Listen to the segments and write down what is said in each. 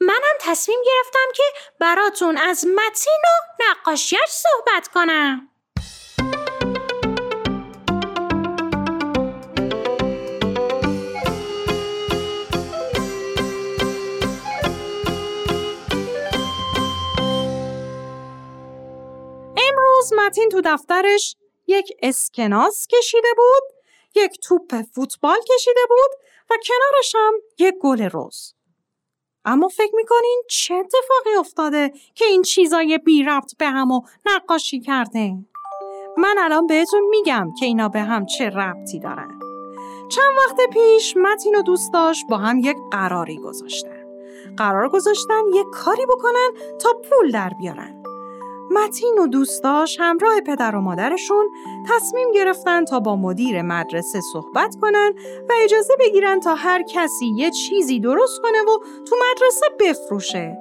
منم تصمیم گرفتم که براتون از متین و نقاشیش صحبت کنم امروز متین تو دفترش یک اسکناس کشیده بود یک توپ فوتبال کشیده بود و کنارش هم یک گل رز. اما فکر می‌کنین چه اتفاقی افتاده که این چیزای بی ربط به همو نقاشی کرده؟ من الان بهتون میگم که اینا به هم چه ربطی دارن. چند وقت پیش متین و دوستاش با هم یک قراری گذاشتن. قرار گذاشتن یک کاری بکنن تا پول در بیارن. متین و دوستاش همراه پدر و مادرشون تصمیم گرفتن تا با مدیر مدرسه صحبت کنن و اجازه بگیرن تا هر کسی یه چیزی درست کنه و تو مدرسه بفروشه.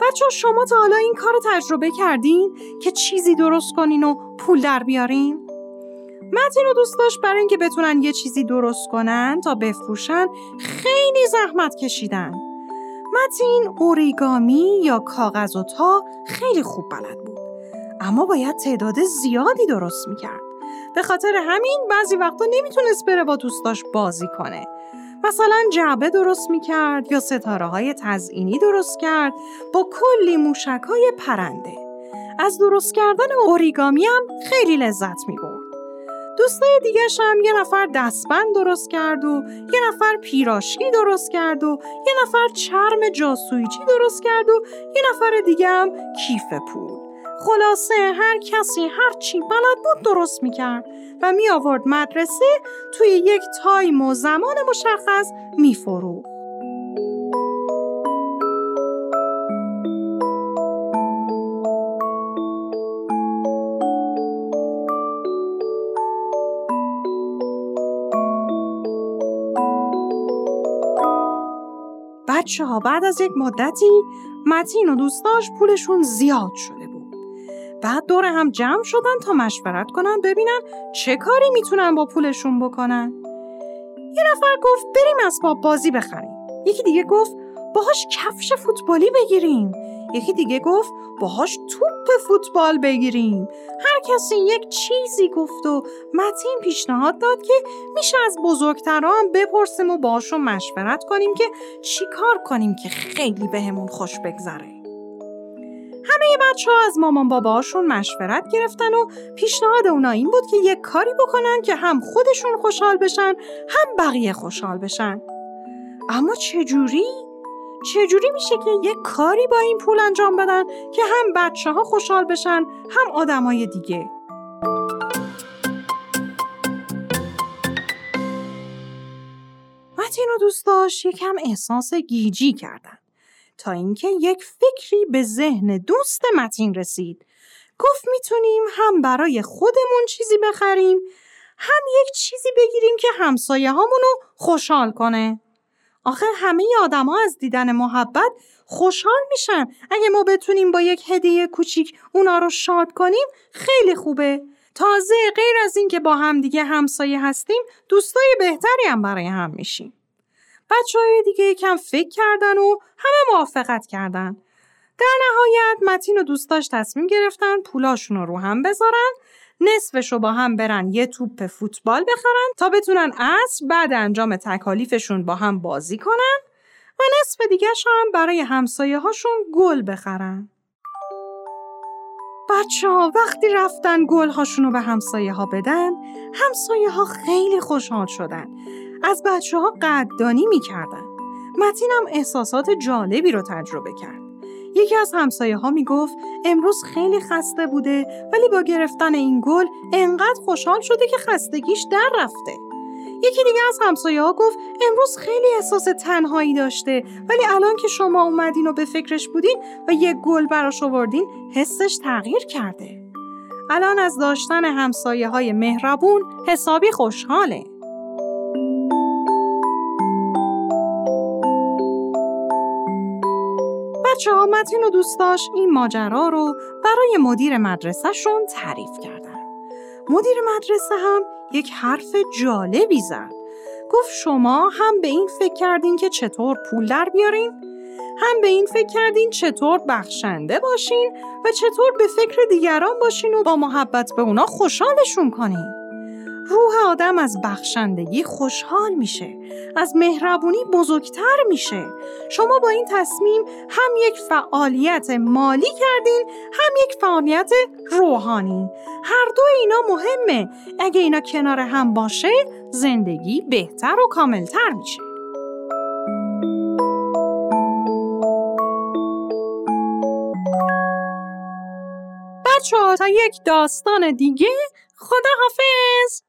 بچه شما تا حالا این کار رو تجربه کردین که چیزی درست کنین و پول در بیارین؟ متین و دوستاش برای اینکه بتونن یه چیزی درست کنن تا بفروشن خیلی زحمت کشیدن. متین اوریگامی یا کاغذ و تا خیلی خوب بلد بود اما باید تعداد زیادی درست می‌کرد. به خاطر همین بعضی وقتا نمی‌تونست بره با دوستاش بازی کنه. مثلا جعبه درست می‌کرد یا ستاره های تزئینی درست کرد با کلی موشک های پرنده. از درست کردن اوریگامی هم خیلی لذت می‌برد. دوستای دیگرش هم یه نفر دستبند درست کرد و یه نفر پیراشکی درست کرد و یه نفر چرم جاسویچی درست کرد و یه نفر دیگه هم کیف پول. خلاصه هر کسی هر چی بلد بود درست می‌کرد و می آورد مدرسه توی یک تایم و زمان مشخص میفروخت. بچه ها بعد از یک مدتی متین و دوستاش پولشون زیاد بود. بعد دور هم جمع شدن تا مشورت کنن ببینن چه کاری می‌تونن با پولشون بکنن. یه نفر گفت بریم اسباب بازی بخریم. یکی دیگه گفت باهاش کفش فوتبالی بگیریم. یکی دیگه گفت باهاش توپ فوتبال بگیریم هر کسی یک چیزی گفت و متین پیشنهاد داد که میشه از بزرگتران بپرسیم و باشون مشورت کنیم که چی کار کنیم که خیلی بهمون خوش بگذره بچه ها از مامان باباشون مشورت گرفتن و پیشنهاد اونا این بود که یک کاری بکنن که هم خودشون خوشحال بشن هم بقیه خوشحال بشن. اما چجوری؟ چجوری میشه که یه کاری با این پول انجام بدن که هم بچه ها خوشحال بشن هم آدمای دیگه؟ متین و دوستاش یکم احساس گیجی کردن. تا اینکه یک فکری به ذهن دوست متین رسید. گفت می‌تونیم هم برای خودمون چیزی بخریم هم یک چیزی بگیریم که همسایه هامونو خوشحال کنه. آخه همه آدما از دیدن محبت خوشحال میشن. اگه ما بتونیم با یک هدیه کوچیک اونا رو شاد کنیم خیلی خوبه. تازه غیر از اینکه با هم دیگه همسایه هستیم دوستای بهتری هم برای هم میشیم. بچه های دیگه یکم فکر کردن و همه موافقت کردن در نهایت متین و دوستاش تصمیم گرفتن پولاشون رو رو هم بذارن نصفش رو با هم برن یه توپ فوتبال بخرن تا بتونن عصر بعد انجام تکالیفشون با هم بازی کنن و نصف دیگهش هم برای همسایه هاشون گل بخرن. بچه ها وقتی رفتن گل هاشونو به همسایه ها بدن همسایه ها خیلی خوشحال شدن از بچه ها قدردانی می‌کردن متین هم احساسات جالبی رو تجربه کرد یکی از همسایه ها می گفت امروز خیلی خسته بوده ولی با گرفتن این گل انقدر خوشحال شده که خستگیش در رفته. یکی دیگه از همسایه ها گفت امروز خیلی احساس تنهایی داشته ولی الان که شما اومدین و به فکرش بودین و یک گل براش آوردین حسش تغییر کرده. الان از داشتن همسایه های مهربون حسابی خوشحاله. بچه ها متین و دوستاش این ماجرا رو برای مدیر مدرسهشون تعریف کردن. مدیر مدرسه هم یک حرف جالبی زد. گفت شما هم به این فکر کردین که چطور پول در بیارین؟ هم به این فکر کردین چطور بخشنده باشین و چطور به فکر دیگران باشین و با محبت به اونا خوشحالشون کنین. روح آدم از بخشندگی خوشحال میشه. از مهربونی بزرگتر میشه. شما با این تصمیم هم یک فعالیت مالی کردین هم یک فعالیت روحانی. هر دو اینا مهمه. اگه اینا کنار هم باشه زندگی بهتر و کاملتر میشه. بچه تا یک داستان دیگه خدا حافظ